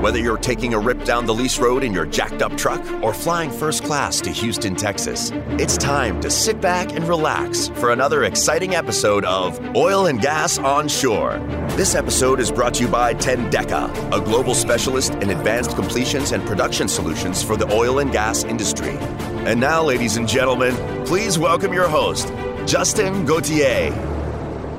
Whether you're taking a rip down the lease road in your jacked up truck or flying first class to Houston, Texas, it's time to sit back and relax for another exciting episode of Oil and Gas on Shore. This episode is brought to you by Tendeka, a global specialist in advanced completions and production solutions for the oil and gas industry. And now, ladies and gentlemen, please welcome your host, Justin Gauthier.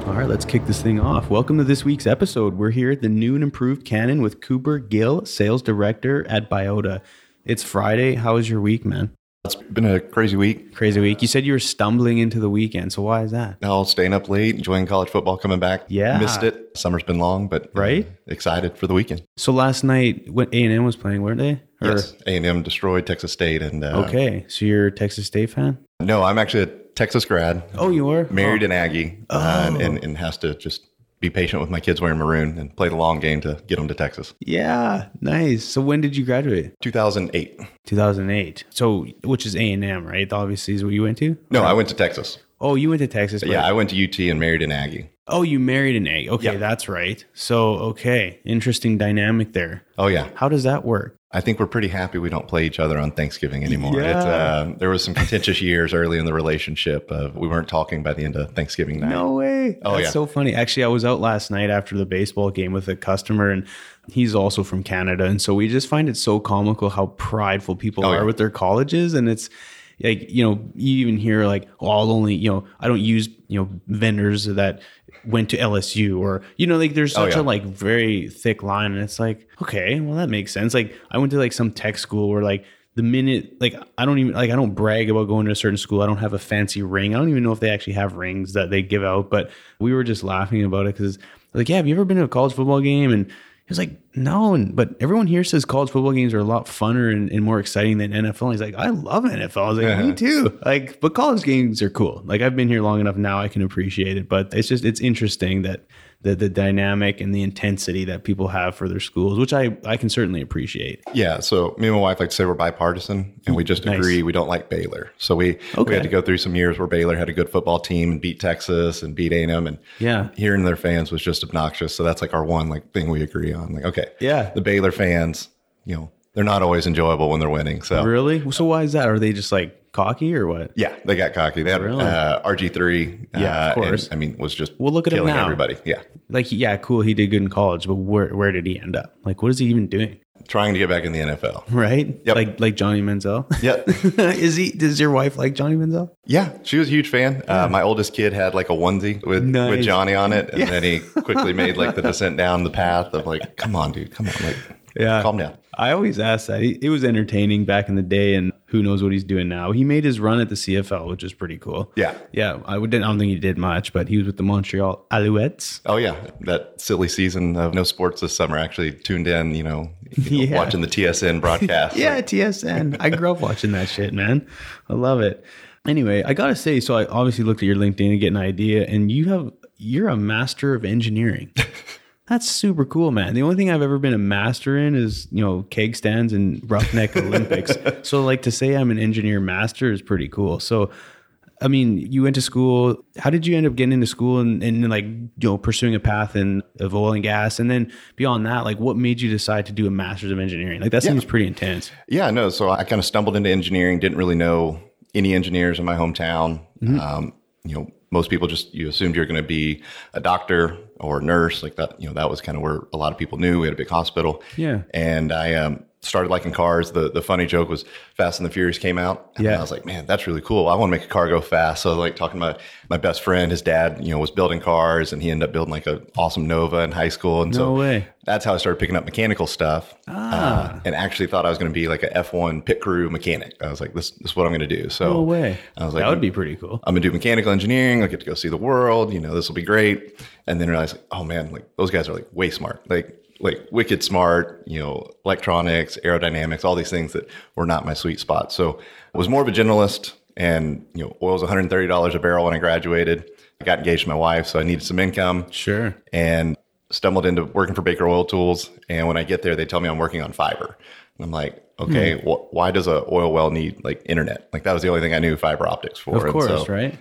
All right, let's kick this thing off. Welcome to this week's episode. We're here at the new and improved Cannon with Cooper Gill, sales director at Biota. It's Friday. How was your week, man? It's been a crazy week. Crazy week. You said you were stumbling into the weekend. So why is that? Now staying up late, enjoying college football coming back. Yeah. Missed it. Summer's been long, but Right? excited for the weekend. So last night, when A and M was playing, weren't they? Or- yes. A&M destroyed Texas State. and uh, Okay, so you're a Texas State fan? No, I'm actually a Texas grad. Oh, you were Married Oh. an Aggie. uh, and, and has to just be patient with my kids wearing maroon and play the long game to get them to Texas. Yeah, nice. So when did you graduate? 2008. 2008. So which is A and M, right? Obviously, is what you went to. No, I went to Texas. Oh, you went to Texas. but- Yeah, I went to UT and married an Aggie. Oh, you married an egg. Okay, Yeah. that's right. So, okay, interesting dynamic there. Oh, yeah. How does that work? I think we're pretty happy we don't play each other on Thanksgiving anymore. Yeah. It's, uh, there was some contentious years early in the relationship. Of we weren't talking by the end of Thanksgiving night. No way. Oh, That's yeah. so funny. Actually, I was out last night after the baseball game with a customer and he's also from Canada. And so we just find it so comical how prideful people Oh, are yeah. with their colleges. And it's like, you know, you even hear like, oh, I'll only, you know, I don't use, you know, vendors that went to LSU or, you know, like there's Oh, such yeah. a like very thick line. And it's like, okay, well, that makes sense. Like I went to like some tech school where like, the minute like I don't even like I don't brag about going to a certain school. I don't have a fancy ring. I don't even know if they actually have rings that they give out. But we were just laughing about it because like, yeah, have you ever been to a college football game? And he was like, no. And but everyone here says college football games are a lot funner and, and more exciting than NFL. And he's like, I love NFL. I was like, me too. Like, but college games are cool. Like I've been here long enough now, I can appreciate it. But it's just it's interesting that the the dynamic and the intensity that people have for their schools, which I I can certainly appreciate. Yeah, so me and my wife like to say we're bipartisan, and we just Nice. agree we don't like Baylor. So we Okay. we had to go through some years where Baylor had a good football team and beat Texas and beat A&M, and Yeah. hearing their fans was just obnoxious. So that's like our one like thing we agree on. Like, okay, Yeah. the Baylor fans, you know, they're not always enjoyable when they're winning. So Really? So why is that? Are they just like cocky or what? yeah, they got cocky. They had Really? uh, RG three. Yeah, of and, course. I mean, was just Well, look at him now. everybody. Yeah, Like, yeah, cool. He did good in college, but where where did he end up? Like, what is he even doing? trying to get back in the NFL. Right? Yep. Like like Johnny Manziel. Yeah. is he? Does your wife like Johnny Manziel? Yeah, she was a huge fan. Uh, my oldest kid had like a onesie with, Nice. with Johnny on it, and then he quickly made like the descent down the path of like, "Come on, dude, come on, like, Yeah. calm down." I always ask that. He, it was entertaining back in the day, and who knows what he's doing now. He made his run at the CFL, which is pretty cool. Yeah. Yeah. I, would, I don't think he did much, but he was with the Montreal Alouettes. Oh yeah, that silly season of no sports this summer. Actually tuned in, you know, you know, Yeah. watching the TSN broadcast. Yeah, TSN. I grew up watching that shit, man. I love it. Anyway, I gotta say, so I obviously looked at your LinkedIn to get an idea, and you have you're a master of engineering. That's super cool, man. The only thing I've ever been a master in is, you know, keg stands and roughneck Olympics. So like to say I'm an engineer master is pretty cool. So I mean, you went to school. How did you end up getting into school and, and like, you know, pursuing a path in of oil and gas? And then beyond that, like what made you decide to do a master's of engineering? Like that seems pretty intense. Yeah, no. So I kind of stumbled into engineering. Didn't really know any engineers in my hometown. Um, you know, most people just you assumed you're going to be a doctor or nurse, like that. You know, that was kind of where a lot of people knew. We had a big hospital. Yeah. And I um, started liking cars. The the funny joke was Fast and the Furious came out. And Yeah. I was like, man, that's really cool. I want to make a car go fast. So I was like talking to my, my best friend, his dad, you know, was building cars and he ended up building like an awesome Nova in high school. And No so way. that's how I started picking up mechanical stuff. Ah. Uh, and actually thought I was going to be like a F1 pit crew mechanic. I was like, this, this is what I'm going to do. So No way. I was like, that would be pretty cool. I'm gonna do mechanical engineering. I'll get to go see the world. You know, this will be great. And then realize, like, oh man, like those guys are like way smart, like like wicked smart. You know, electronics, aerodynamics, all these things that were not my sweet spot. So I was more of a generalist. And you know, oil was 130 dollars a barrel when I graduated. I got engaged to my wife, so I needed some income Sure. and stumbled into working for Baker Oil Tools. And when I get there, they tell me I'm working on fiber. And I'm like, okay, Hmm. wh- why does a oil well need like internet? Like that was the only thing I knew fiber optics for. Of course, so- right?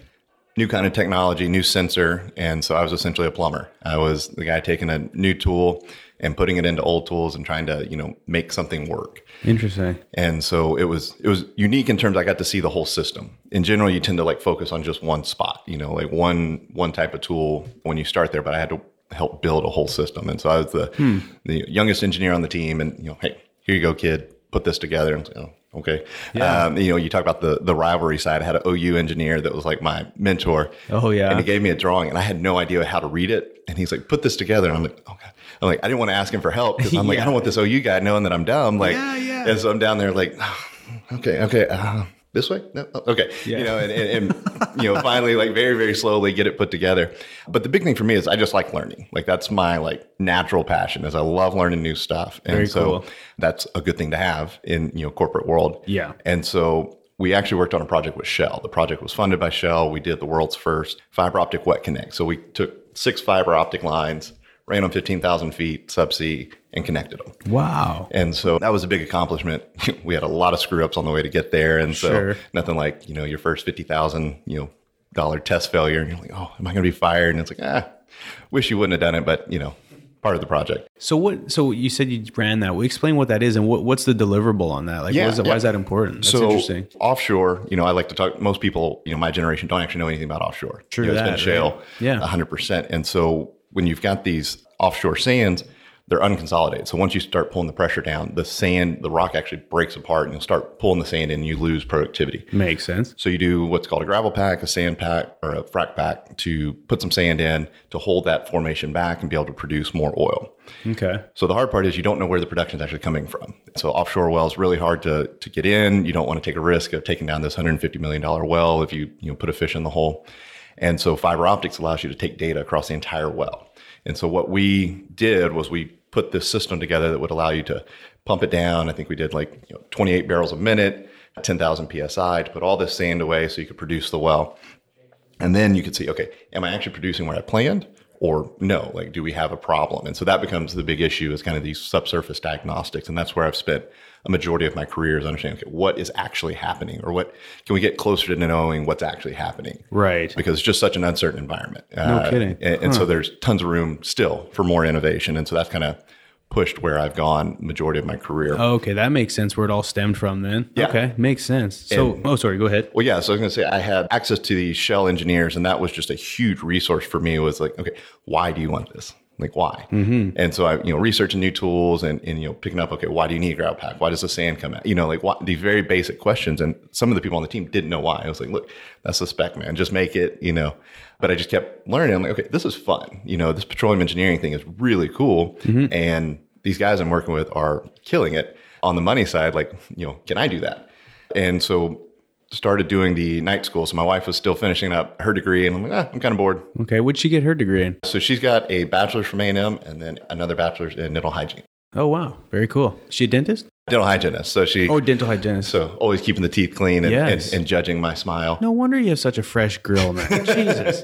new kind of technology, new sensor. And so I was essentially a plumber. I was the guy taking a new tool and putting it into old tools and trying to, you know, make something work. Interesting. And so it was it was unique in terms I got to see the whole system. In general, you tend to like focus on just one spot, you know, like one one type of tool when you start there, but I had to help build a whole system. And so I was the the youngest engineer on the team and you know, hey, here you go, kid, put this together. And so, oh, okay. Um, you know, you talk about the the rivalry side. I had an OU engineer that was like my mentor. Oh, yeah. And he gave me a drawing and I had no idea how to read it. And he's like, put this together. And I'm like, "Oh, okay. I'm like, I didn't want to ask him for help because I'm like, I don't want this OU guy knowing that I'm dumb. Like, Yeah, yeah. and so I'm down there like, okay, okay, uh, this way, no, oh, okay, Yeah. you know, and, and, and you know, finally, like very, very slowly get it put together. But the big thing for me is I just like learning. Like that's my like natural passion is I love learning new stuff, and Very so cool. that's a good thing to have in you know corporate world. Yeah. and so. We actually worked on a project with Shell. The project was funded by Shell. We did the world's first fiber optic wet connect. So we took six fiber optic lines, ran them 15,000 feet subsea, and connected them. Wow. And so that was a big accomplishment. we had a lot of screw ups on the way to get there. And so Sure. nothing like, you know, your first 50,000, you know, dollar test failure. And you're like, oh, am I going to be fired? And it's like, ah, wish you wouldn't have done it, but you know, part of the project. So what? So you said you ran that. Well, explain what that is and what, what's the deliverable on that? Like, Yeah, what is that, yeah. why is that important? That's so interesting. offshore, you know, I like to talk, most people, you know, my generation don't actually know anything about offshore. True You know, that, it's been shale right? Yeah. 100%. And so when you've got these offshore sands, they're unconsolidated. So once you start pulling the pressure down, the sand, the rock actually breaks apart and you'll start pulling the sand in and you lose productivity. Makes sense. So you do what's called a gravel pack, a sand pack, or a frac pack to put some sand in to hold that formation back and be able to produce more oil. Okay. So the hard part is you don't know where the production is actually coming from. So offshore wells really hard to to get in. You don't want to take a risk of taking down this 150 million dollar well if you you know put a fish in the hole. And so fiber optics allows you to take data across the entire well. And so what we did was we put this system together that would allow you to pump it down. I think we did like you know, 28 barrels a minute, 10,000 psi to put all this sand away so you could produce the well. And then you could see, okay, am I actually producing what I planned? Or no, like, do we have a problem? And so that becomes the big issue is kind of these subsurface diagnostics. And that's where I've spent a majority of my career is understanding, okay, what is actually happening? Or what can we get closer to knowing what's actually happening? Right. Because it's just such an uncertain environment. No uh, kidding. And, and so there's tons of room still for more innovation. And so that's kind of pushed where I've gone majority of my career. Okay, that makes sense. Where it all stemmed from, then. Yeah. Okay, makes sense. So, And- oh, sorry. Go ahead. Well, yeah. So I was going to say I had access to the Shell engineers, and that was just a huge resource for me. Was like, okay, why do you want this? Like, why? Mm-hmm. And so I, you know, researching new tools and, and you know, picking up, okay, why do you need a gravel pack? Why does the sand come out? You know, like what, these very basic questions. And some of the people on the team didn't know why. I was like, look, that's the spec, man. Just make it. You know. But I just kept learning. I'm like, okay, this is fun. You know, this petroleum engineering thing is really cool, and these guys I'm working with are killing it. On the money side, like, you know, can I do that? And so started doing the night school. So my wife was still finishing up her degree, and I'm like, ah, I'm kind of bored. Okay, what'd she get her degree in? So she's got a bachelor's from A&M and then another bachelor's in dental hygiene. Oh wow, very cool. Is She a dentist? Dental hygienist. So she, Oh, dental hygienist. so always keeping the teeth clean and, Yes. and, and judging my smile. No wonder you have such a fresh grill, man. Jesus.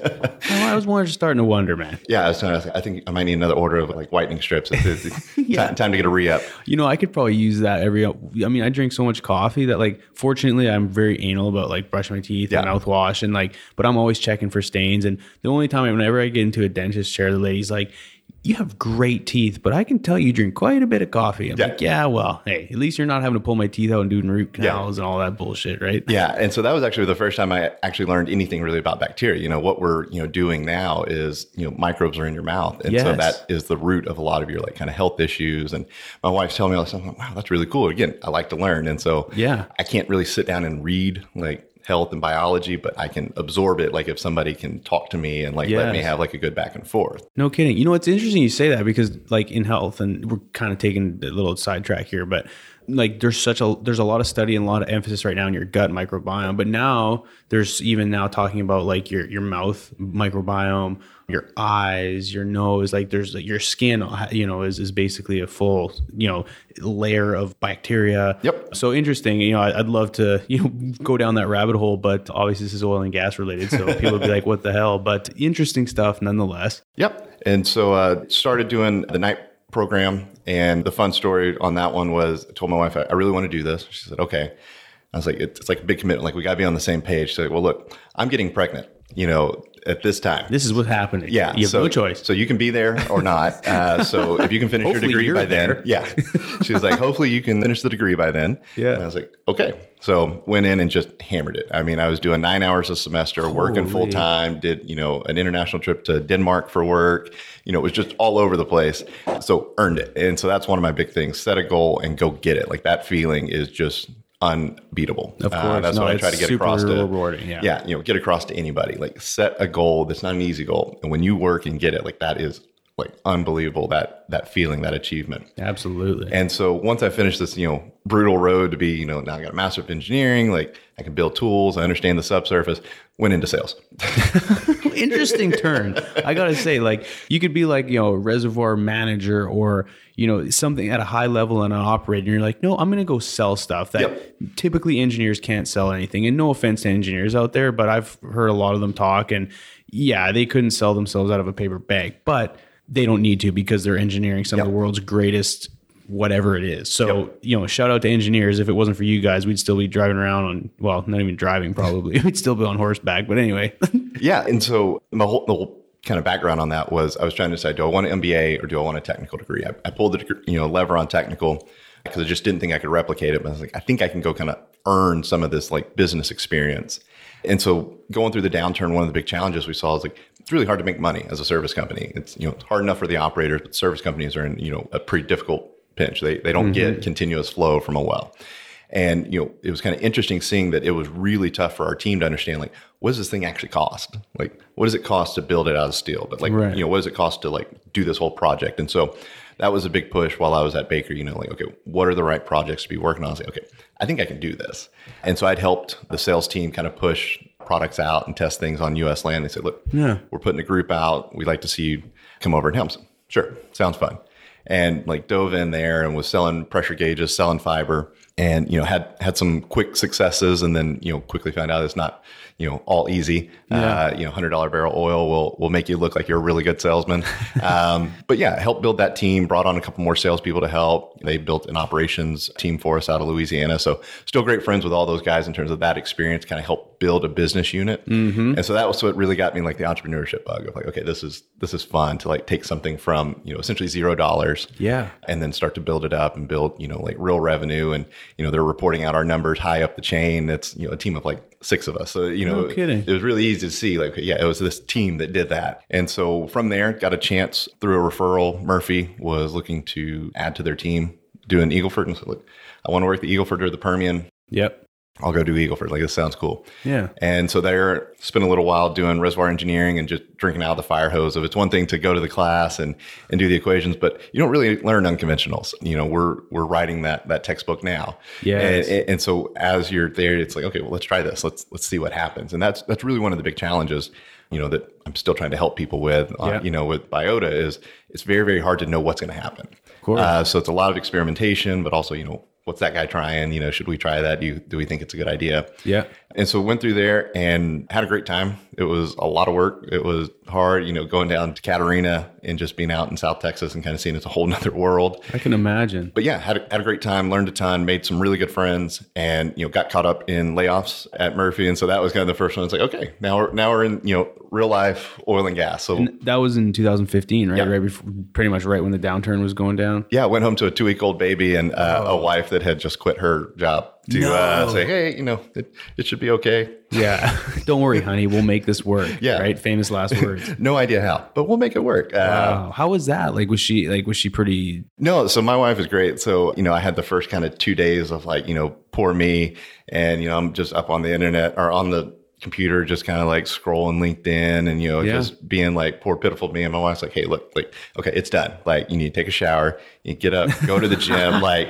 I was more starting to wonder, man. Yeah, I was trying to, I think I might need another order of like whitening strips. Yeah. time, time to get a re-up. You know, I could probably use that every. I mean, I drink so much coffee that, like, fortunately, I'm very anal about like brushing my teeth and mouthwash, and like, but I'm always checking for stains. And the only time, whenever I get into a dentist chair, the lady's like, "You have great teeth, but I can tell you drink quite a bit of coffee." I'm Yeah. like, "Yeah, well, hey, at least you're not having to pull my teeth out and doing root canals and all that bullshit, right?" Yeah, and so that was actually the first time I actually learned anything really about bacteria. You know, what we're you know doing now is you know microbes are in your mouth, and so that is the root of a lot of your like kind of health issues. And my wife's telling me all this. I'm like, wow, that's really cool. Again, I like to learn, and so Yeah. I can't really sit down and read like health and biology, but I can absorb it. Like if somebody can talk to me and like let me have like a good back and forth. No kidding. You know, it's interesting you say that because, like, in health, and we're kind of taking a little sidetrack here, but like, there's such a there's a lot of study and a lot of emphasis right now in your gut microbiome. But now there's even now talking about like your your mouth microbiome, your eyes, your nose. Like, there's like your skin. You know, is is basically a full you know layer of bacteria. Yep. So interesting. You know, I- I'd love to you know go down that rabbit hole, but obviously this is oil and gas related, so people would be like, "What the hell?" But interesting stuff nonetheless. Yep. And so uh, started doing the night program. And the fun story on that one was I told my wife, I, really want to do this. She said, okay. I was like, it's, it's like a big commitment. Like, we got to be on the same page. So, well, look, I'm getting pregnant you know, at this time. This is what's happening. Yeah, you have so, no choice. So you can be there or not. Uh, so if you can finish your degree by there. then, yeah. She was like, hopefully you can finish the degree by then. Yeah. And I was like, okay. So went in and just hammered it. I mean, I was doing nine hours a semester, working full time. Did you know an international trip to Denmark for work? You know, it was just all over the place. So earned it, and so that's one of my big things: set a goal and go get it. Like that feeling is just unbeatable. Of Uh, that's No, what I try to get across to rewarding, yeah. yeah, you know, get across to anybody. Like set a goal that's not an easy goal. And when you work and get it, like that is like unbelievable that that feeling, that achievement. Absolutely. And so once I finished this, you know, brutal road to be, you know, now I got a master of engineering, like I can build tools, I understand the subsurface, went into sales. interesting turn. I gotta say, like you could be like you know a reservoir manager or you know something at a high level and an operator. And you're like, no, I'm gonna go sell stuff that Yep. typically engineers can't sell anything. And no offense to engineers out there, but I've heard a lot of them talk, and yeah, they couldn't sell themselves out of a paper bag, but they don't need to because they're engineering some of the world's greatest whatever it is. So, you know, shout out to engineers. If it wasn't for you guys, we'd still be driving around on, well, not even driving probably. we'd still be on horseback. But anyway, yeah. And so my whole, the whole kind of background on that was I was trying to decide, do I want an MBA or do I want a technical degree? I, I pulled the degree- you know lever on technical because I just didn't think I could replicate it. But I was like, I think I can go kind of earn some of this like business experience. And so going through the downturn, one of the big challenges we saw is like it's really hard to make money as a service company. It's you know it's hard enough for the operators, but service companies are in you know a pretty difficult pinch. They they don't get mm-hmm. continuous flow from a well. And you know, it was kind of interesting seeing that it was really tough for our team to understand like what does this thing actually cost? Like what does it cost to build it out of steel? But like Right. you know, what does it cost to like do this whole project? And so that was a big push while I was at Baker, you know, like, okay, what are the right projects to be working on? I was like, okay, I think I can do this. And so I'd helped the sales team kind of push products out and test things on US land. They said, look, Yeah. we're putting a group out. We'd like to see you come over and help. So, sure, sounds fun. And like dove in there and was selling pressure gauges, selling fiber, and you know had had some quick successes, and then you know quickly found out it's not you know all easy. Uh, you know, hundred dollar barrel oil will will make you look like you're a really good salesman. um, but yeah, helped build that team. Brought on a couple more salespeople to help. They built an operations team for us out of Louisiana. So still great friends with all those guys in terms of that experience. Kind of helped build a business unit. And so that was what really got me like the entrepreneurship bug of like, okay, this is this is fun to like take something from you know essentially zero dollars Yeah. and then start to build it up and build you know like real revenue and you know they're reporting out our numbers high up the chain. It's you know a team of like six of us. So you know No kidding. it was really easy to see like yeah it was this team that did that. And so from there got a chance through a referral. Murphy was looking to add to their team doing eagleford and so look i want to work the eagleford or the permian. Yep. I'll go do Eagleford. Like this sounds cool. Yeah. And so there, spent a little while doing reservoir engineering and just drinking out of the fire hose. Of it's one thing to go to the class and and do the equations, but you don't really learn unconventionals. You know, we're we're writing that that textbook now. Yeah. And, and so as you're there, it's like okay, well, let's try this. Let's let's see what happens. And that's that's really one of the big challenges. You know that I'm still trying to help people with. Uh, Yeah. you know, with biota is it's very very hard to know what's going to happen. Of course. Uh, so it's a lot of experimentation, but also you know what's that guy trying? You know, should we try that? Do you, do we think it's a good idea? Yeah. And so went through there and had a great time. It was a lot of work. It was hard, you know, going down to Catarina and just being out in South Texas and kind of seeing it's a whole nother world. I can imagine. But yeah, had a, had a great time, learned a ton, made some really good friends, and you know, got caught up in layoffs at Murphy. And so that was kind of the first one. It's like, okay, now we're now we're in you know real life oil and gas. So That was in 2015, right? Yeah. Right before, pretty much right when the downturn was going down. yeah, went home to a two week old baby and uh, a wife that had just quit her job to uh, say, hey, you know, it, it should be okay. Yeah. Don't worry, honey. We'll make this work. Yeah. Right. Famous last words. No idea how, but we'll make it work. Uh, Wow. How was that? Like, was she like, was she pretty? No, so my wife is great. So, you know, I had the first kind of two days of like, you know, poor me. And, you know, I'm just up on the internet or on the computer, just kind of like scrolling LinkedIn and, you know, Yeah. just being like poor, pitiful me. And my wife's like, hey, look, like, okay, it's done. Like, you need to take a shower, you get up, go to the gym. like,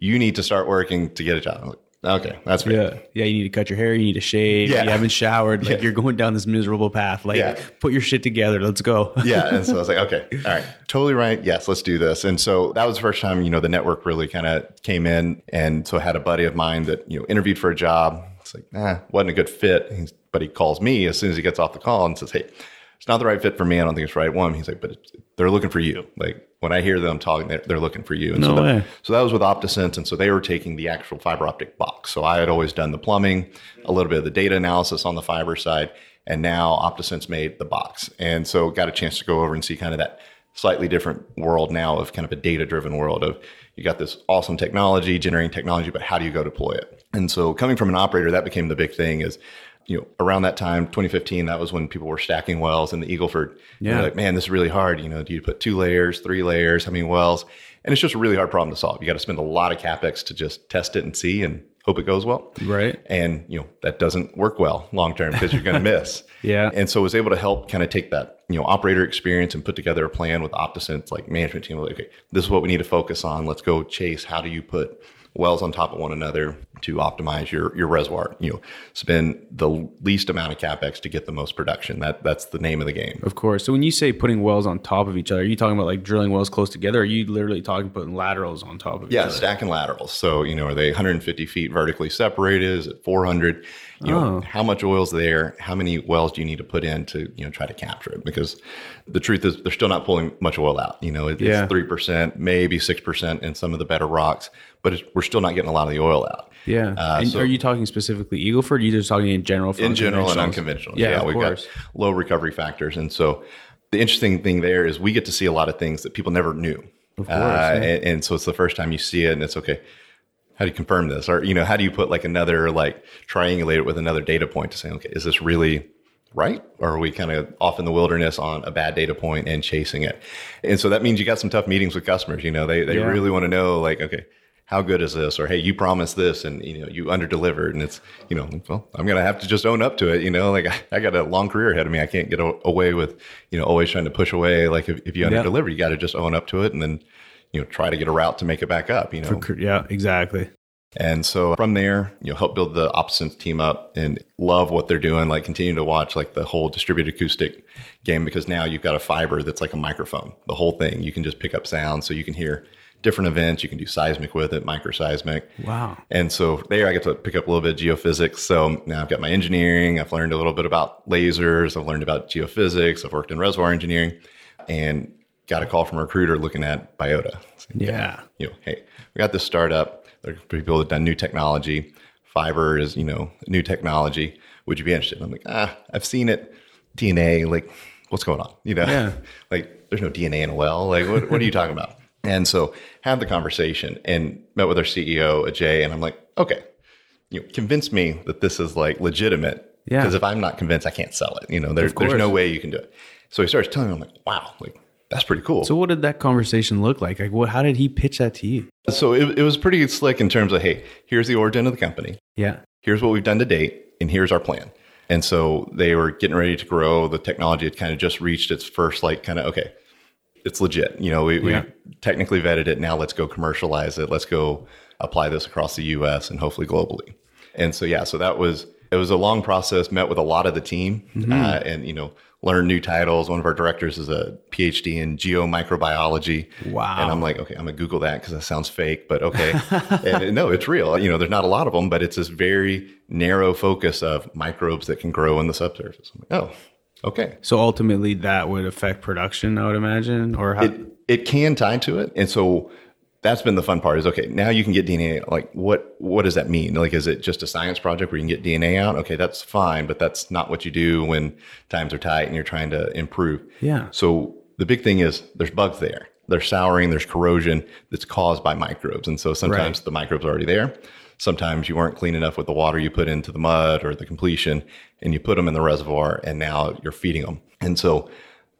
you need to start working to get a job. Like, okay, that's. Yeah. Yeah. You need to cut your hair. You need to shave. Yeah. You haven't showered. Like, Yeah. you're going down this miserable path. Like, Yeah. put your shit together. Let's go. yeah. And so I was like, okay, all right, totally right. Yes, let's do this. And so that was the first time, you know, the network really kind of came in. And so I had a buddy of mine that, you know, interviewed for a job. It's like, nah, wasn't a good fit. He's, but he calls me as soon as he gets off the call and says, hey, it's not the right fit for me. I don't think it's the right one. He's like, but it's, they're looking for you. Like when I hear them talking, they're, they're looking for you. And No so, that, way. so that was with OptaSense. And so they were taking the actual fiber optic box. So I had always done the plumbing, a little bit of the data analysis on the fiber side. And now OptaSense made the box. And so got a chance to go over and see kind of that slightly different world now of kind of a data driven world of you got this awesome technology, generating technology, but how do you go deploy it? And so coming from an operator, that became the big thing is, you know, around that time, 2015, that was when people were stacking wells in the Eagleford. Yeah. Like, man, this is really hard. You know, do you put two layers, three layers, how many wells? And it's just a really hard problem to solve. You got to spend a lot of capex to just test it and see and hope it goes well. Right. And, you know, that doesn't work well long term because you're going to miss. Yeah. And so I was able to help kind of take that, you know, operator experience and put together a plan with OptaSense, like management team. Like, okay, this is what we need to focus on. Let's go chase. How do you put wells on top of one another to optimize your your reservoir? You know, spend the least amount of capex to get the most production. That that's the name of the game. Of course. So when you say putting wells on top of each other, are you talking about like drilling wells close together? Or are you literally talking putting laterals on top of each other? Yeah, stacking laterals. So, you know, are they 150 feet vertically separated? Is it 400? You know, Oh. how much oil's there? How many wells do you need to put in to, you know, try to capture it? Because the truth is they're still not pulling much oil out. You know, it, Yeah. it's 3%, maybe 6% in some of the better rocks, but it's, we're still not getting a lot of the oil out. Yeah. Uh, and so- are you talking specifically Eagleford? Or are you just talking in general? for in general and unconventional. Yeah, of we've course. got low recovery factors, and so the interesting thing there is we get to see a lot of things that people never knew. Of course, yeah. and, and so it's the first time you see it, and it's okay. How do you confirm this, or you know, how do you put like another like triangulate it with another data point to say, okay, is this really right, or are we kind of off in the wilderness on a bad data point and chasing it? And so that means you got some tough meetings with customers. You know, they they Yeah. really want to know like, okay, how good is this? Or hey, you promised this and you know you underdelivered, and it's you know, well, I'm gonna have to just own up to it. You know, like I, I got a long career ahead of me. I can't get a- away with you know always trying to push away. Like if, if you Yeah. underdeliver, you got to just own up to it, and then you know try to get a route to make it back up. You know, Yeah, exactly. and so from there, you know, help build the OptaSense team up and love what they're doing. Like continue to watch like the whole distributed acoustic game because now you've got a fiber that's like a microphone. The whole thing you can just pick up sound, so you can hear different events. You can do seismic with it, microseismic. Wow. And so there, I get to pick up a little bit of geophysics. So now I've got my engineering. I've learned a little bit about lasers. I've learned about geophysics. I've worked in reservoir engineering, and got a call from a recruiter looking at biota. Yeah. you know, hey, we got this startup. There are people that done new technology. Fiber is, you know, new technology. Would you be interested? I'm like, ah, I've seen it. DNA, like, what's going on? You know, Yeah. like there's no DNA in a well. Like, what, what are you talking about? And so had the conversation and met with our CEO, Ajay, and I'm like, okay, you know, convince me that this is like legitimate. Yeah. Because if I'm not convinced, I can't sell it. You know, there, there's no way you can do it. So he starts telling me, I'm like, wow, like that's pretty cool. So what did that conversation look like? Like, what? How did he pitch that to you? So it, it was pretty slick in terms of, hey, here's the origin of the company. Yeah. Here's what we've done to date, and here's our plan. And so they were getting ready to grow. The technology had kind of just reached its first, like, kind of, okay, it's legit. You know, we, Yeah. we technically vetted it. Now let's go commercialize it. Let's go apply this across the US and hopefully globally. And so, yeah, so that was, it was a long process, met with a lot of the team Mm-hmm. uh, and, you know, learned new titles. One of our directors is a PhD in geomicrobiology. Wow. And I'm like, okay, I'm gonna Google that because that sounds fake, but okay. and no, it's real. You know, there's not a lot of them, but it's this very narrow focus of microbes that can grow in the subsurface. I'm like, oh, okay. So ultimately, that would affect production, I would imagine, or how? It it can tie to it, and so that's been the fun part. Is okay. Now you can get DNA. Like, what what does that mean? Like, is it just a science project where you can get DNA out? Okay, that's fine, but that's not what you do when times are tight and you're trying to improve. Yeah. So the big thing is there's bugs there. There's souring, there's corrosion that's caused by microbes. And so sometimes Right. the microbes are already there. Sometimes you weren't clean enough with the water you put into the mud or the completion and you put them in the reservoir and now you're feeding them. And so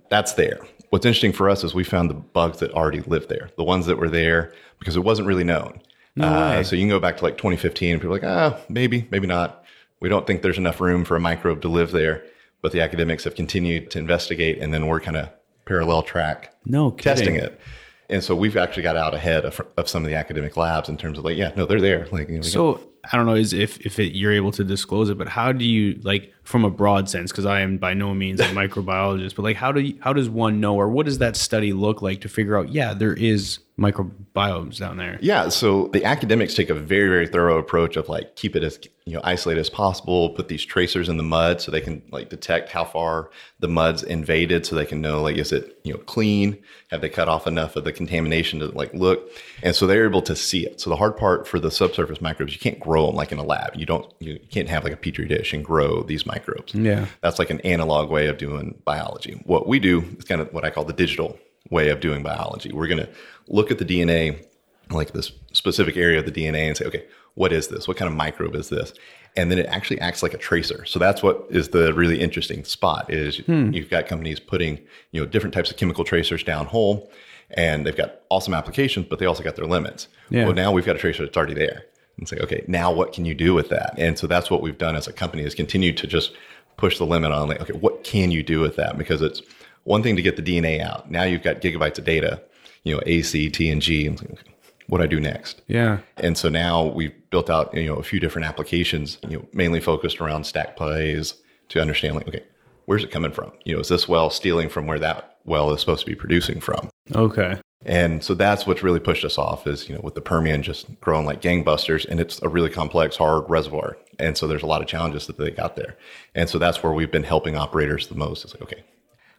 that's there. What's interesting for us is we found the bugs that already lived there, the ones that were there because it wasn't really known. Uh, so you can go back to like 2015 and people are like, ah, maybe, maybe not. We don't think there's enough room for a microbe to live there. But the academics have continued to investigate and then we're kind of parallel track no kidding. testing it. And so we've actually got out ahead of, of some of the academic labs in terms of like, yeah, no, they're there. Like, you know, So I don't know is if if it, you're able to disclose it, but how do you like from a broad sense? Because I am by no means a microbiologist, but like how do you, how does one know, or what does that study look like to figure out? Yeah, there is microbiomes down there. Yeah, so the academics take a very, very thorough approach of like keep it as you know isolated as possible. Put these tracers in the mud so they can like detect how far the mud's invaded, so they can know like is it you know clean? Have they cut off enough of the contamination to like look? And so they're able to see it. So the hard part for the subsurface microbes, you can't grow them like in a lab. You don't you can't have like a petri dish and grow these microbes. Yeah. that's like an analog way of doing biology. What we do is kind of what I call the digital way of doing biology. We're going to look at the DNA, like this specific area of the DNA, and say, okay, what is this? What kind of microbe is this? And then it actually acts like a tracer. So that's what is the really interesting spot is hmm. you've got companies putting you know different types of chemical tracers down hole, and they've got awesome applications, but they also got their limits. Yeah. Well, now we've got a tracer that's already there, and say, okay, now what can you do with that? And so that's what we've done as a company is continue to just push the limit on like, okay, what can you do with that? Because it's one thing to get the DNA out. Now you've got gigabytes of data, you know, AC, T, and G. And what do I do next? Yeah. And so now we've built out, you know, a few different applications, you know, mainly focused around stack plays to understand like, okay, where's it coming from? You know, is this well stealing from where that well is supposed to be producing from? Okay. And so that's what's really pushed us off is, you know, with the Permian just growing like gangbusters and it's a really complex, hard reservoir. And so there's a lot of challenges that they got there. And so that's where we've been helping operators the most. It's like, okay,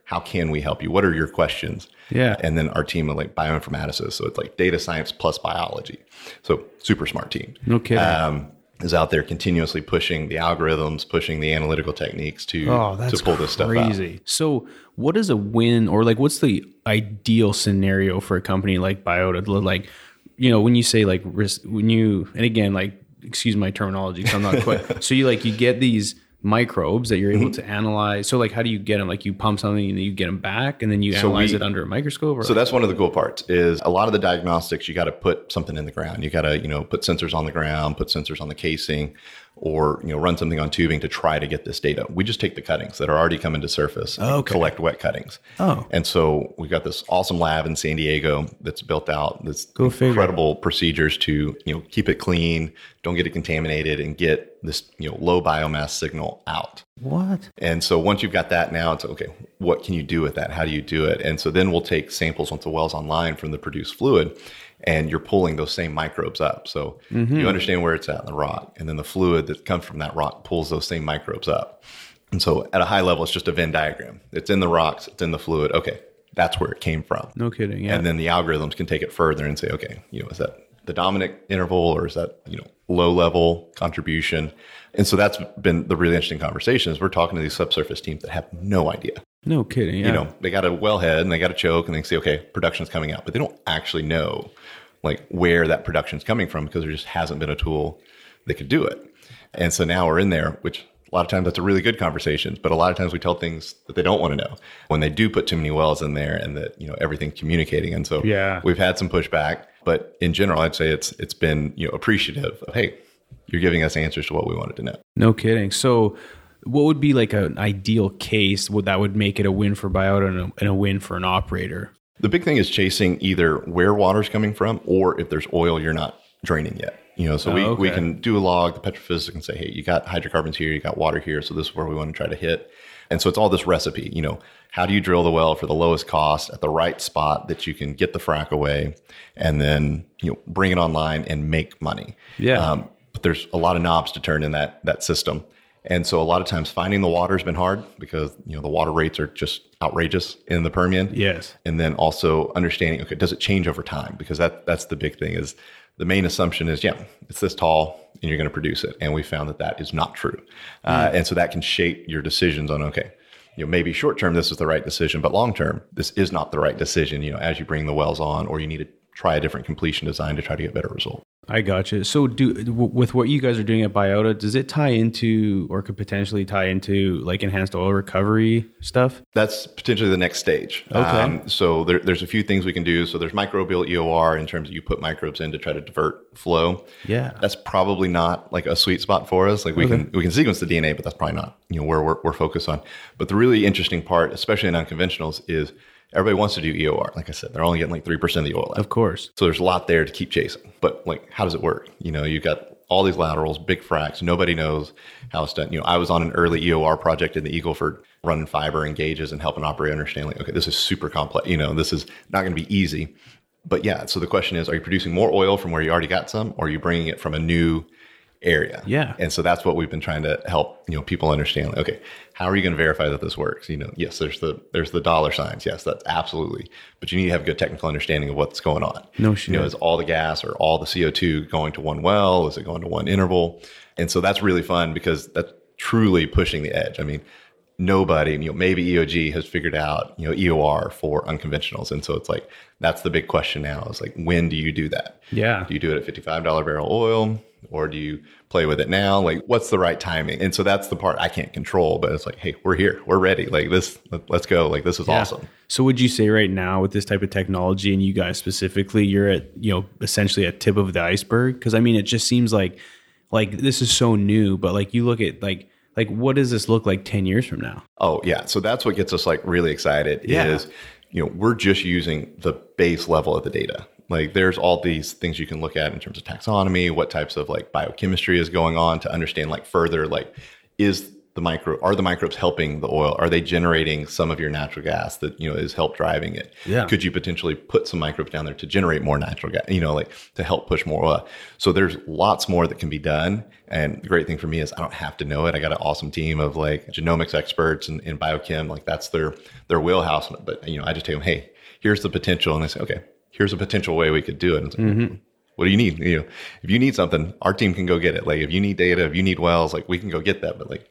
how can we help you? What are your questions? Yeah. And then our team of like bioinformaticists. So it's like data science plus biology. So super smart team. Okay. Um, is out there continuously pushing the algorithms, pushing the analytical techniques to, Oh, that's to pull this stuff out. crazy. So, what is a win, or like, what's the ideal scenario for a company like Biota? Like, you know, when you say like risk, when you, and again, like, excuse my terminology, 'cause I'm not quite. so you like you get these microbes that you're able Mm-hmm. to analyze. So like, how do you get them? Like, you pump something and then you get them back, and then you So analyze we- it under a microscope. Or So that's one of the cool parts is a lot of the diagnostics you got to put something in the ground. You got to, you know, put sensors on the ground, put sensors on the casing or, you know, run something on tubing to try to get this data. We just take the cuttings that are already coming to surface and Okay. collect wet cuttings. Oh. And so we've got this awesome lab in San Diego that's built out this Go figure. incredible procedures to, you know, keep it clean, don't get it contaminated and get this, you know, low biomass signal out. what? And so once you've got that now, it's okay, what can you do with that? How do you do it? And so then we'll take samples once the well's online from the produced fluid and you're pulling those same microbes up. So you mm-hmm. understand where it's at in the rock. And then the fluid that comes from that rock pulls those same microbes up. And so at a high level, it's just a Venn diagram. It's in the rocks, it's in the fluid. Okay, that's where it came from. No kidding. Yeah. And then the algorithms can take it further and say, okay, you know, is that the dominant interval or is that, you know, low level contribution? And so that's been the really interesting conversation is we're talking to these subsurface teams that have no idea. no kidding. Yeah. You know, they got a wellhead and they got a choke and they say, okay, production's coming out, but they don't actually know like where that production's coming from because there just hasn't been a tool that could do it. And so now we're in there, which a lot of times that's a really good conversation, but a lot of times we tell things that they don't want to know when they do put too many wells in there and that, you know, everything's communicating. And so Yeah. we've had some pushback, but in general, I'd say it's, it's been, you know, appreciative of, Hey, you're giving us answers to what we wanted to know. No kidding. So, what would be like an ideal case would that would make it a win for Biota and a, and a win for an operator? The big thing is chasing either where water's coming from or if there's oil you're not draining yet. You know, so we, Oh, we okay. can do a log, the petrophysicist can say, hey, you got hydrocarbons here, you got water here, so this is where we want to try to hit. And so it's all this recipe, you know, how do you drill the well for the lowest cost at the right spot that you can get the frac away and then, you know, bring it online and make money. Yeah. Um, but there's a lot of knobs to turn in that that system. And so a lot of times finding the water has been hard because, you know, the water rates are just outrageous in the Permian Yes. and then also understanding okay does it change over time because that that's the big thing is the main assumption is yeah it's this tall and you're going to produce it and we found that that is not true uh, and so that can shape your decisions on okay you know maybe short term this is the right decision but long term this is not the right decision you know as you bring the wells on or you need to try a different completion design to try to get better result I gotcha. So, do with what you guys are doing at Biota, does it tie into, or could potentially tie into, like enhanced oil recovery stuff? That's potentially the next stage. Okay. Um, so there, there's a few things we can do. So there's microbial EOR in terms of you put microbes in to try to divert flow. Yeah. That's probably not like a sweet spot for us. Like we can we can sequence the DNA, but that's probably not you know where we're, we're focused on. But the really interesting part, especially in unconventionals, is everybody wants to do EOR. Like I said, they're only getting like three percent of the oil out. Of course. So there's a lot there to keep chasing. But like, how does it work? You know, you've got all these laterals, big fracks. Nobody knows how it's done. You know, I was on an early EOR project in the Eagleford running fiber and gauges and helping operator understand like, okay, this is super complex. You know, this is not going to be easy. but yeah, so the question is, are you producing more oil from where you already got some, or are you bringing it from a new area? Yeah. And so that's what we've been trying to help you know people understand. Like, okay, how are you going to verify that this works? You know, yes, there's the there's the dollar signs. Yes, that's absolutely. But you need to have a good technical understanding of what's going on. No You know, is all the gas or all the CO2 going to one well? Is it going to one interval? And so that's really fun because that's truly pushing the edge. I mean, nobody, you know, maybe EOG has figured out, you know, EOR for unconventionals. And so it's like, that's the big question now is like, when do you do that? Yeah. Do you do it at $55 barrel oil or do you play with it now? Like, what's the right timing? And so that's the part I can't control, but it's like, hey, we're here, we're ready. Like this, let- let's go. Like, this is Yeah. awesome. So would you say right now with this type of technology and you guys specifically, you're at, you know, essentially a tip of the iceberg? Because I mean, it just seems like like this is so new, but like you look at like like what does this look like 10 years from now? Oh yeah, so that's what gets us like really excited Yeah. is you know we're just using the base level of the data. Like there's all these things you can look at in terms of taxonomy, what types of like biochemistry is going on to understand like further like is the micro are the microbes helping the oil? Are they generating some of your natural gas that you know is help driving it? Yeah. Could you potentially put some microbes down there to generate more natural gas? You know, like to help push more oil. So there's lots more that can be done. And the great thing for me is I don't have to know it. I got an awesome team of like genomics experts and in biochem. Like that's their their wheelhouse. But you know, I just tell them, hey, here's the potential, and they say, okay, here's a potential way we could do it. And it's like, mm-hmm. What do you need? You know, if you need something, our team can go get it. Like if you need data, if you need wells, like we can go get that. But like,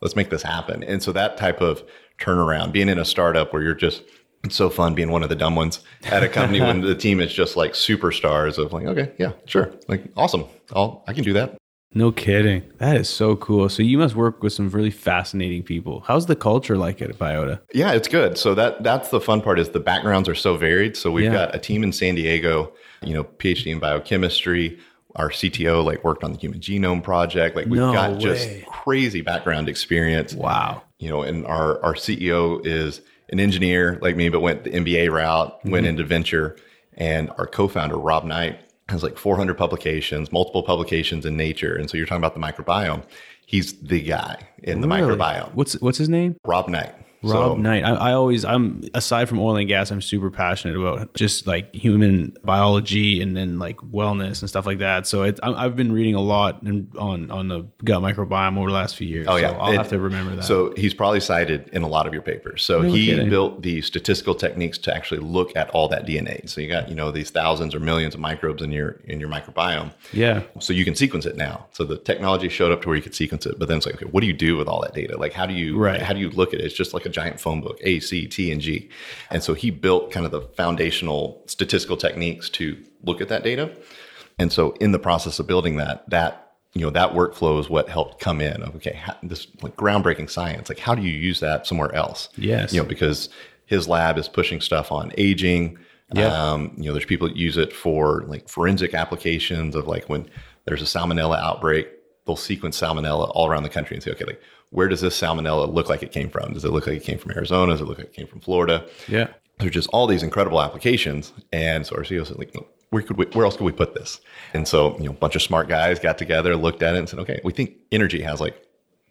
let's make this happen. And so that type of turnaround, being in a startup where you're just it's so fun being one of the dumb ones at a company when the team is just like superstars of like, okay, yeah, sure, like awesome, I'll I can do that. No kidding. That is so cool. So you must work with some really fascinating people. How's the culture like at Biota? Yeah, it's good. So that that's the fun part is the backgrounds are so varied. So we've Yeah. got a team in San Diego, you know, PhD in biochemistry. Our CTO like worked on the Human Genome Project. Like we've No got way. just crazy background experience. Wow. You know, and our our CEO is an engineer like me, but went the MBA route, went mm-hmm. into venture, and our co-founder Rob Knight has like 400 publications, multiple publications in Nature. And so you're talking about the microbiome. He's the guy in the Really? microbiome. What's what's his name? Rob Knight. Rob So- Knight. I, I always, I'm aside from oil and gas, I'm super passionate about just like human biology and then like wellness and stuff like that. So it, I, I've been reading a lot in, on on the gut microbiome over the last few years. Oh yeah, so I'll It- have to remember that. So he's probably cited in a lot of your papers. So No he kidding. built the statistical techniques to actually look at all that DNA. So you got you know these thousands or millions of microbes in your in your microbiome. yeah, So you can sequence it now. So the technology showed up to where you could sequence it, but then it's like, okay, what do you do with all that data? Like, how do you Right. how do you look at it? It's just like a giant phone book, A, C, T, and G. And so he built kind of the foundational statistical techniques to look at that data. And so in the process of building that, that you know that workflow is what helped come in of okay how, this like groundbreaking science like how do you use that somewhere else Yes. you know because his lab is pushing stuff on aging Yeah. um, you know there's people that use it for like forensic applications of like when there's a salmonella outbreak they'll sequence salmonella all around the country and say okay like where does this salmonella look like it came from does it look like it came from arizona does it look like it came from florida yeah. there's just all these incredible applications. And so our CEO said, like, where could we, where else could we put this? And so, you know, a bunch of smart guys got together, looked at it and said, okay, we think energy has like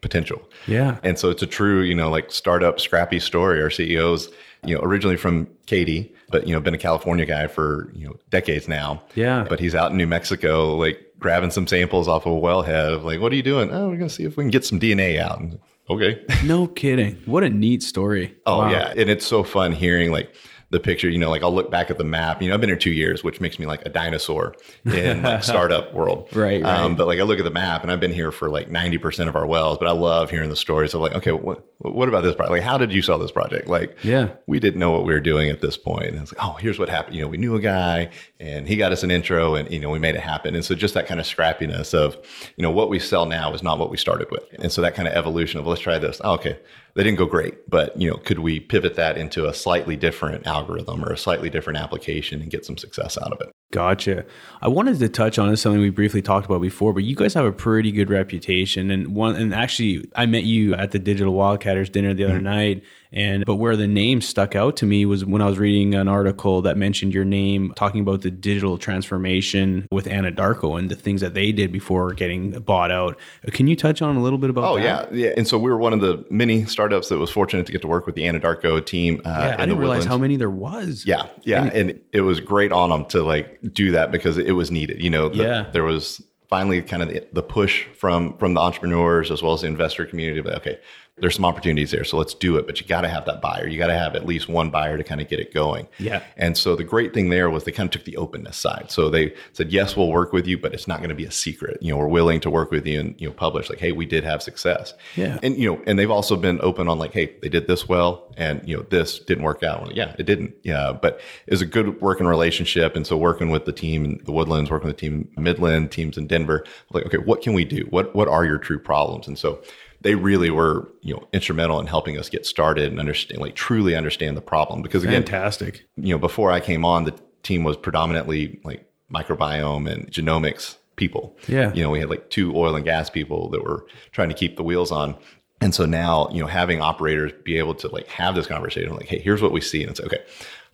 potential. Yeah. And so it's a true, you know, like startup scrappy story. Our CEO's, you know, originally from Katy, but, you know, been a California guy for, you know, decades now. Yeah. But he's out in New Mexico, like grabbing some samples off of a wellhead of like, what are you doing? Oh, we're going to see if we can get some DNA out. And, okay. No kidding. What a neat story. Oh Wow. yeah, and it's so fun hearing like the picture. You know, like I'll look back at the map. You know, I've been here two years, which makes me like a dinosaur in like startup world. Right, right. Um, but like I look at the map, and I've been here for like ninety percent of our wells. But I love hearing the stories of like, okay, what what about this project? Like, how did you sell this project? Like, Yeah. we didn't know what we were doing at this point. And it's like, oh, here's what happened. You know, we knew a guy, and he got us an intro, and you know, we made it happen. And so just that kind of scrappiness of, you know, what we sell now is not what we started with. And so that kind of evolution of let's try this. Oh, okay, they didn't go great, but you know, could we pivot that into a slightly different algorithm or a slightly different application and get some success out of it? Gotcha. I wanted to touch on this something we briefly talked about before, but you guys have a pretty good reputation. And one, and actually, I met you at the Digital Wildcatters dinner the other mm-hmm. night, and but where the name stuck out to me was when I was reading an article that mentioned your name talking about the digital transformation with Anadarko and the things that they did before getting bought out. Can you touch on a little bit about oh, that? yeah. Yeah. And so we were one of the many startups that was fortunate to get to work with the Anadarko team. Uh, yeah, I didn't realize how many there was. Yeah. Yeah. And, and, it was great on them to like do that because it was needed. You know, the, yeah. there was finally kind of the, the, push from from the entrepreneurs as well as the investor community. But okay, there's some opportunities there. So let's do it. But you got to have that buyer. You got to have at least one buyer to kind of get it going. Yeah. And so the great thing there was they kind of took the openness side. So they said, yes, we'll work with you, but it's not going to be a secret. You know, we're willing to work with you and, you know, publish like, hey, we did have success. Yeah. And, you know, and they've also been open on like, hey, they did this well and, you know, this didn't work out. Yeah, it didn't. Yeah. But it was a good working relationship. And so working with the team in the Woodlands, working with the team Midland, teams in Denver, like, okay, what can we do? What, what are your true problems? And so they really were you know instrumental in helping us get started and understand like truly understand the problem. Because again fantastic. you know before i came on the team was predominantly like microbiome and genomics people. Yeah. You know we had like two oil and gas people that were trying to keep the wheels on. And so now you know having operators be able to like have this conversation like hey here's what we see. And it's okay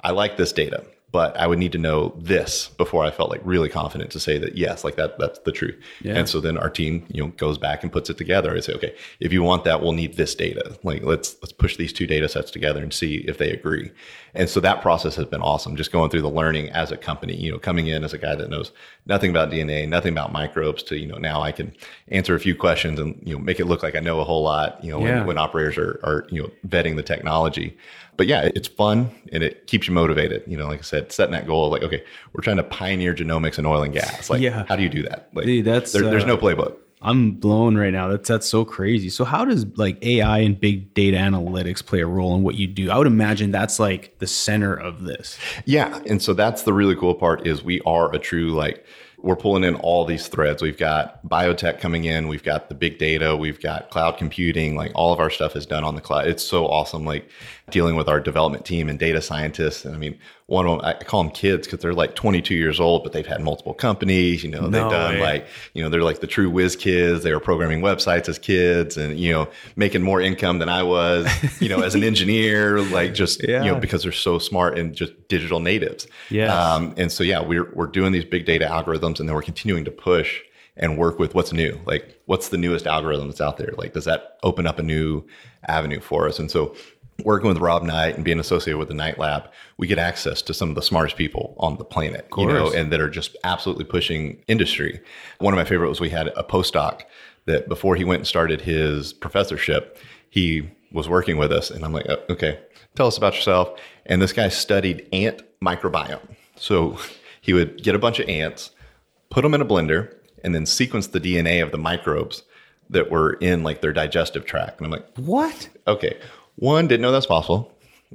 i like this data but I would need to know this before I felt like really confident to say that yes, like that that's the truth. Yeah. And so then our team, you know, goes back and puts it together. I say, okay, if you want that, we'll need this data. Like let's let's push these two data sets together and see if they agree. And so that process has been awesome. Just going through the learning as a company, you know, coming in as a guy that knows nothing about DNA, nothing about microbes to, you know, now I can answer a few questions and, you know, make it look like I know a whole lot, you know, yeah. when, when operators are, are, you know, vetting the technology but yeah, it's fun and it keeps you motivated. You know, like I said, setting that goal, like, okay, we're trying to pioneer genomics and oil and gas. Like, yeah. how do you do that? Like, Dude, that's there, there's uh, no playbook. I'm blown right now. That's that's so crazy. So how does like AI and big data analytics play a role in what you do? I would imagine that's like the center of this. Yeah, and so that's the really cool part is we are a true like we're pulling in all these threads. We've got biotech coming in, we've got the big data, we've got cloud computing, like all of our stuff is done on the cloud. It's so awesome, like dealing with our development team and data scientists. And I mean, one of them, I call them kids because they're like 22 years old, but they've had multiple companies. You know, no they've done way. like, you know, they're like the true whiz kids. They were programming websites as kids and, you know, making more income than I was, you know, as an engineer, like just, yeah. you know, because they're so smart and just digital natives. Yeah. Um, and so, yeah, we're, we're doing these big data algorithms and then we're continuing to push and work with what's new. Like, what's the newest algorithm that's out there? Like, does that open up a new avenue for us? And so, working with Rob Knight and being associated with the Knight Lab, we get access to some of the smartest people on the planet, you know, and that are just absolutely pushing industry. One of my favorite was we had a postdoc that before he went and started his professorship, he was working with us, and I'm like, oh, okay, tell us about yourself. And this guy studied ant microbiome, so he would get a bunch of ants, put them in a blender, and then sequence the DNA of the microbes that were in like their digestive tract. And I'm like, what? Okay. One, didn't know that's possible.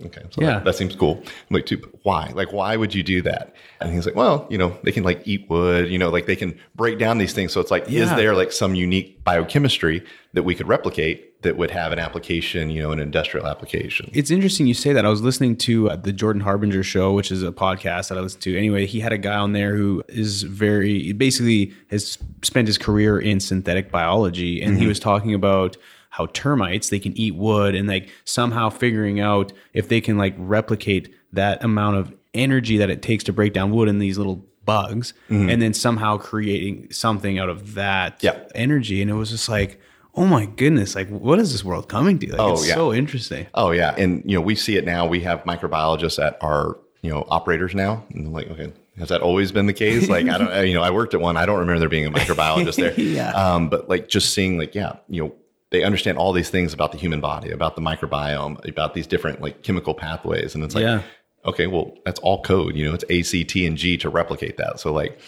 Okay, so yeah. that, that seems cool. I'm like, two, why? Like, why would you do that? And he's like, well, you know, they can like eat wood, you know, like they can break down these things. So it's like, yeah. is there like some unique biochemistry that we could replicate that would have an application, you know, an industrial application? It's interesting you say that. I was listening to uh, the Jordan Harbinger show, which is a podcast that I listen to. Anyway, he had a guy on there who is very, basically has spent his career in synthetic biology. And mm-hmm. he was talking about, how termites they can eat wood and like somehow figuring out if they can like replicate that amount of energy that it takes to break down wood in these little bugs mm-hmm. and then somehow creating something out of that yeah. energy. And it was just like oh my goodness like what is this world coming to? Like, oh, it's yeah. so interesting. Oh yeah. And you know we see it now. We have microbiologists at our you know operators now. And I'm like okay has that always been the case? Like i don't you know i worked at one. I don't remember there being a microbiologist there. Yeah. um, but like just seeing like yeah you know they understand all these things about the human body, about the microbiome, about these different like chemical pathways. And it's like, yeah. okay, well, that's all code. You know, it's A, C, T, and G to replicate that. So like,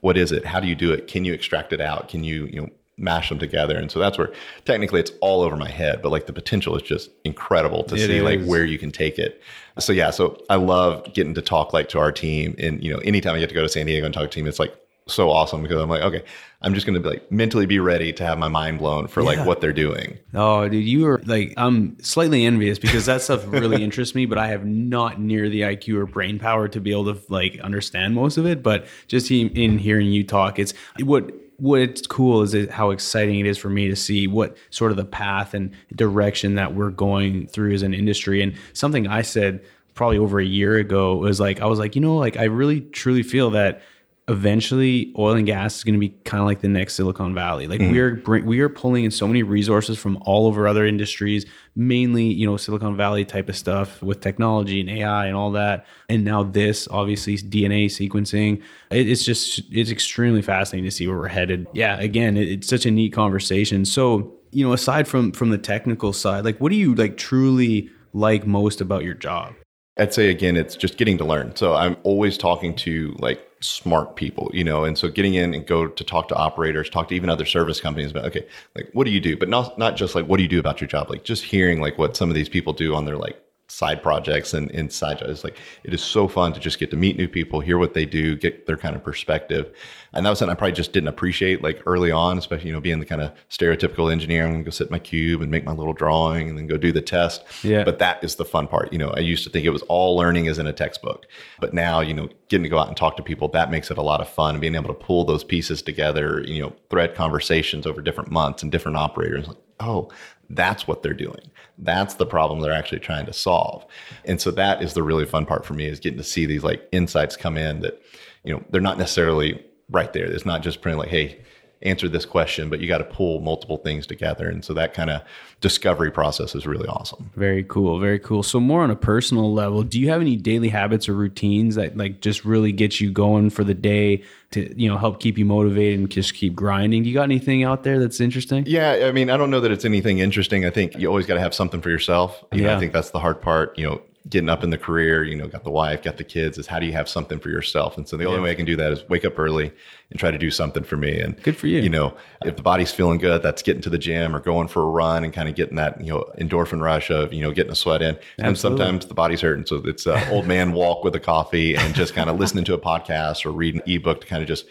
what is it? How do you do it? Can you extract it out? Can you, you know, mash them together? And so that's where technically it's all over my head, but like the potential is just incredible to it see is. like where you can take it. So yeah, so I love getting to talk like to our team. And you know, anytime I get to go to San Diego and talk to team, it's like so awesome because I'm like, okay, I'm just going to be like mentally be ready to have my mind blown for like what they're doing. Oh, dude, you are like I'm slightly envious because that stuff really interests me, but I have not near the IQ or brain power to be able to like understand most of it. But just in, in hearing you talk, it's what what's cool is it how exciting it is for me to see what sort of the path and direction that we're going through as an industry. And something I said probably over a year ago was like I was like, you know, like I really truly feel that eventually oil and gas is going to be kind of like the next Silicon Valley. Like Mm-hmm. we are bring, we are pulling in so many resources from all over other industries, mainly you know Silicon Valley type of stuff with technology and AI and all that. And now this, obviously DNA sequencing. It, it's just it's extremely fascinating to see where we're headed. Yeah, again, it, it's such a neat conversation. So you know, aside from from the technical side, like what do you like truly like most about your job? I'd say again, it's just getting to learn. So I'm always talking to like smart people, you know, and so getting in and go to talk to operators, talk to even other service companies about, okay, like what do you do? But not not just like what do you do about your job? Like just hearing like what some of these people do on their like side projects and, and side jobs. It's like it is so fun to just get to meet new people, hear what they do, get their kind of perspective. And that was something I probably just didn't appreciate like early on, especially, you know, being the kind of stereotypical engineer. I'm gonna go sit in my cube and make my little drawing and then go do the test. Yeah. But that is the fun part. You know, I used to think it was all learning is in a textbook. But now, you know, getting to go out and talk to people, that makes it a lot of fun. Being able to pull those pieces together, you know, thread conversations over different months and different operators. Like, oh, that's what they're doing. That's the problem they're actually trying to solve. And so that is the really fun part for me is getting to see these like insights come in that, you know, they're not necessarily right there. It's not just printing like, hey, answer this question, but you got to pull multiple things together. And so that kind of discovery process is really awesome. Very cool, very cool. So more on a personal level, do you have any daily habits or routines that like just really get you going for the day to, you know, help keep you motivated and just keep grinding? Do you got anything out there that's interesting? Yeah, I mean, I don't know that it's anything interesting. I think you always got to have something for yourself. You know, Yeah. I think that's the hard part. You know, getting up in the career, you know, got the wife, got the kids, is how do you have something for yourself? And so the only way I can do that is wake up early and try to do something for me. And Good for you. You know, if the body's feeling good, that's getting to the gym or going for a run and kind of getting that, you know, endorphin rush of, you know, getting a sweat in. And sometimes the body's hurting. So it's a old man walk with a coffee and just kind of listening to a podcast or reading an ebook to kind of just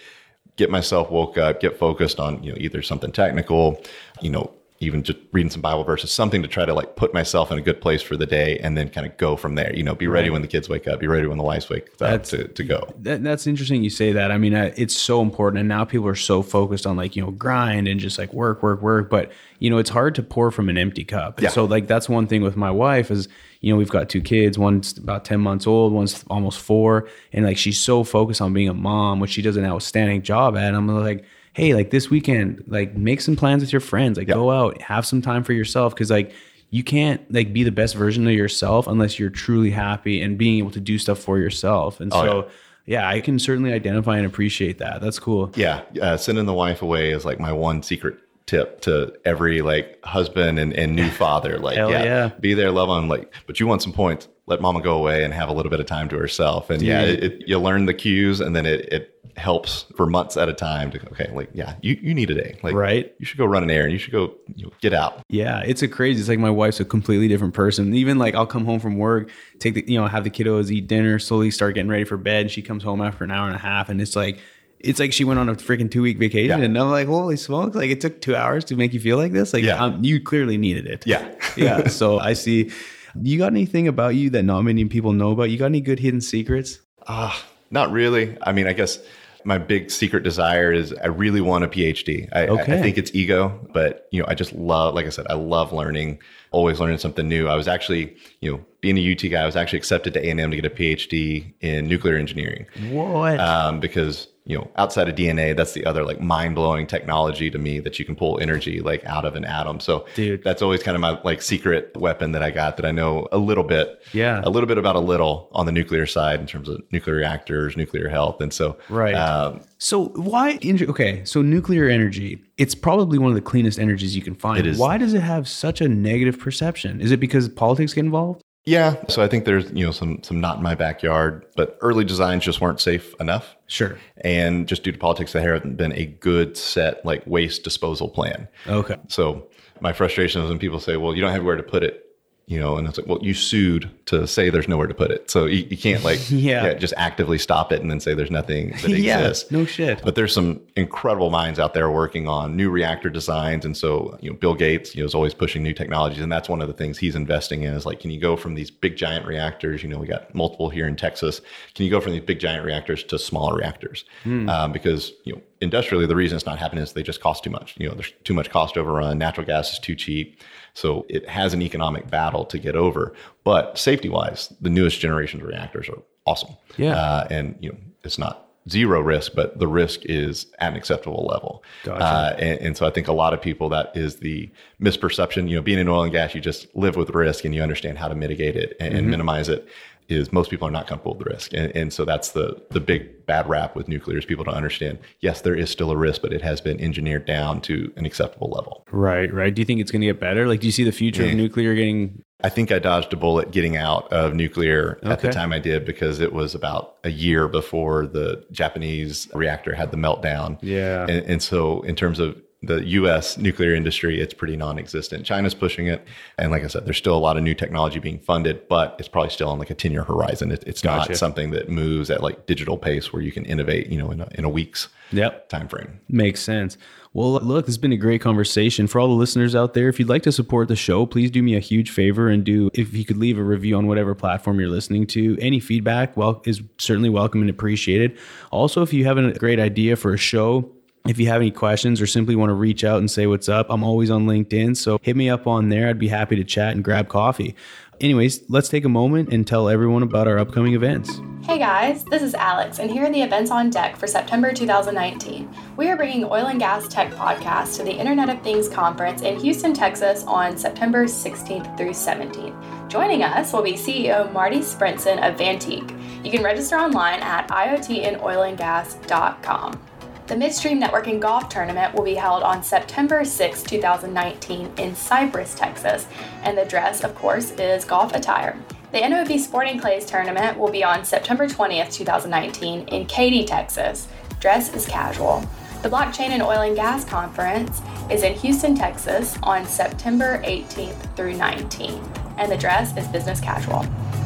get myself woke up, get focused on, you know, either something technical, you know, even just reading some Bible verses, something to try to like put myself in a good place for the day and then kind of go from there. You know, be ready when the kids wake up, be ready when the wives wake up That's- to, to go. That, that's interesting you say that. I mean, uh, it's so important. And now people are so focused on like, you know, grind and just like work, work, work. But, you know, it's hard to pour from an empty cup. And Yeah. so, like, that's one thing with my wife is, you know, we've got two kids. One's about 10 months old, one's almost four. And like, she's so focused on being a mom, which she does an outstanding job at. And I'm like, hey, like this weekend, like make some plans with your friends, like go out, have some time for yourself. Cause like, you can't like be the best version of yourself unless you're truly happy and being able to do stuff for yourself. And Oh, so, yeah, I can certainly identify and appreciate that. That's cool. Yeah. Uh, sending the wife away is like my one secret tip to every like husband and, and new father. Like, yeah, yeah. be there, love on Like, but you want some points. Let mama go away and have a little bit of time to herself. And yeah, it, it, you learn the cues and then it, it helps for months at a time to, okay, like, yeah, you, you need a day. Like, Right. You should go run an errand. You should go you know, get out. Yeah, it's a crazy. It's like my wife's a completely different person. Even like I'll come home from work, take the you know have the kiddos eat dinner, slowly start getting ready for bed. And she comes home after an hour and a half, and it's like it's like she went on a freaking two week vacation. Yeah. And I'm like, holy smokes! Like it took two hours to make you feel like this. Like Yeah. um, you clearly needed it. Yeah. yeah. So I see. You got anything about you that not many people know about? You got any good hidden secrets? Ah, not really. I mean, I guess my big secret desire is I really want a PhD. I, I- Okay. I think it's ego, but you know, I just love, like I said, I love learning, always learning something new. I was actually, you know, being a UT guy, I was actually accepted to A&M to get a PhD in nuclear engineering What? um, because you know outside of DNA, that's the other like mind blowing technology to me that you can pull energy like out of an atom. So, Dude. that's always kind of my like secret weapon that I got that I know a little bit, Yeah. a little bit about a little on the nuclear side in terms of nuclear reactors, nuclear health, and so Right. Um, So why? Okay, so nuclear energy, it's probably one of the cleanest energies you can find. It is. Why does it have such a negative perception? Is it because politics get involved? Yeah, so I think there's you know some some not in my backyard, but early designs just weren't safe enough. Sure. And just due to politics, there hasn't been a good set like waste disposal plan. Okay. So my frustration is when people say, "Well, you don't have where to put it." You know, and it's like, well, you sued to say there's nowhere to put it. So you, you can't like, Yeah. just actively stop it and then say there's nothing that exists Yeah, no shit. But there's some incredible minds out there working on new reactor designs. And so, you know, Bill Gates, you know, is always pushing new technologies. And that's one of the things he's investing in is like, can you go from these big giant reactors? You know, we got multiple here in Texas. Can you go from these big giant reactors to smaller reactors? Um, because, you know, industrially, the reason it's not happening is they just cost too much. You know, there's too much cost overrun. Natural gas is too cheap. So it has an economic battle to get over. But safety wise, the newest generation of reactors are awesome. Yeah. Uh, and, you know, it's not zero risk, but the risk is at an acceptable level. Gotcha. Uh, and, and so I think a lot of people that is the misperception. You know, being in oil and gas, you just live with risk and you understand how to mitigate it and, and minimize it. Is most people are not comfortable with the risk, and, and so that's the the big bad rap with nuclear is people don't understand. Yes, there is still a risk, but it has been engineered down to an acceptable level. Right, right. Do you think it's going to get better? Like, do you see the future of mm. nuclear getting? I think I dodged a bullet getting out of nuclear at the time I did because it was about a year before the Japanese reactor had the meltdown. Yeah. And, and so, in terms of the US nuclear industry, it's pretty non existent. China's pushing it. And like I said, there's still a lot of new technology being funded, but it's probably still on like a 10 year horizon. It, it's Gotcha. not something that moves at like digital pace where you can innovate, you know, in a, in a week's Yep. time frame. Makes sense. Well, look, this has been a great conversation. For all the listeners out there, if you'd like to support the show, please do me a huge favor and do, if you could leave a review on whatever platform you're listening to. Any feedback well, is certainly welcome and appreciated. Also, if you have a great idea for a show, if you have any questions or simply want to reach out and say what's up, I'm always on LinkedIn. So hit me up on there. I'd be happy to chat and grab coffee. Anyways, let's take a moment and tell everyone about our upcoming events. Hey guys, this is Alex, and here are the events on deck for September 2019. We are bringing Oil and Gas Tech Podcast to the Internet of Things Conference in Houston, Texas on September 16th through 17th. Joining us will be CEO Marty Sprinzen of Vantiq. You can register online at iotinoilandgas.com. The Midstream Networking Golf Tournament will be held on September 6, 2019 in Cypress, Texas, and the dress, of course, is golf attire. The NOV Sporting Clays Tournament will be on September 20th, 2019 in Katy, Texas. Dress is casual. The Blockchain and Oil and Gas Conference is in Houston, Texas on September 18th through 19th, and the dress is business casual.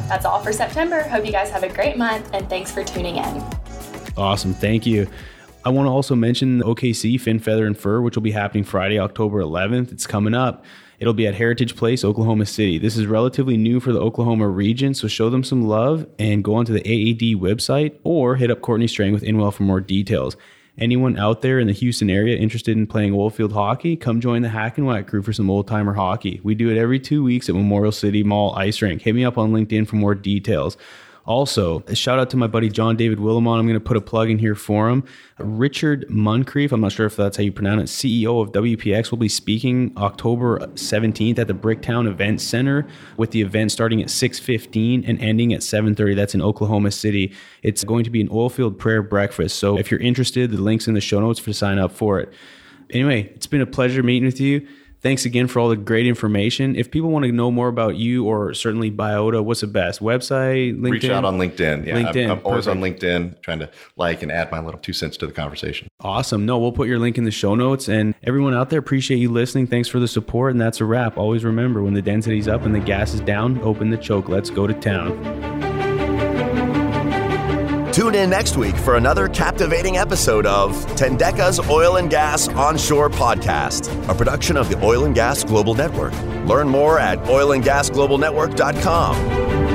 That's all for September. Hope you guys have a great month, and thanks for tuning in. Awesome. Thank you. I want to also mention OKC Fin Feather and Fur, which will be happening Friday, October 11th. It's coming up. It'll be at Heritage Place, Oklahoma City. This is relatively new for the Oklahoma region, so show them some love and go onto the AAD website or hit up Courtney Strang with Inwell for more details. Anyone out there in the Houston area interested in playing oilfield hockey, come join the Hack and Whack crew for some old timer hockey. We do it every two weeks at Memorial City Mall Ice Rink. Hit me up on LinkedIn for more details. Also, a shout out to my buddy John David Willimon. I'm going to put a plug in here for him. Richard Muncrief, I'm not sure if that's how you pronounce it, CEO of WPX, will be speaking October 17th at the Bricktown Event Center with the event starting at 6:15 and ending at 7:30. That's in Oklahoma City. It's going to be an oilfield prayer breakfast. So if you're interested, the links in the show notes for sign up for it. Anyway, it's been a pleasure meeting with you. Thanks again for all the great information. If people want to know more about you or certainly Biota, what's the best? Website, LinkedIn? Reach out on LinkedIn. Yeah, I'm- LinkedIn, I'm, always on. LinkedIn trying to like and add my little two cents to the conversation. Awesome. No, we'll put your link in the show notes. And everyone out there, appreciate you listening. Thanks for the support. And that's a wrap. Always remember when the density's up and the gas is down, open the choke. Let's go to town. Tune in next week for another captivating episode of Tendeka's Oil and Gas Onshore Podcast, a production of the Oil and Gas Global Network. Learn more at oilandgasglobalnetwork.com.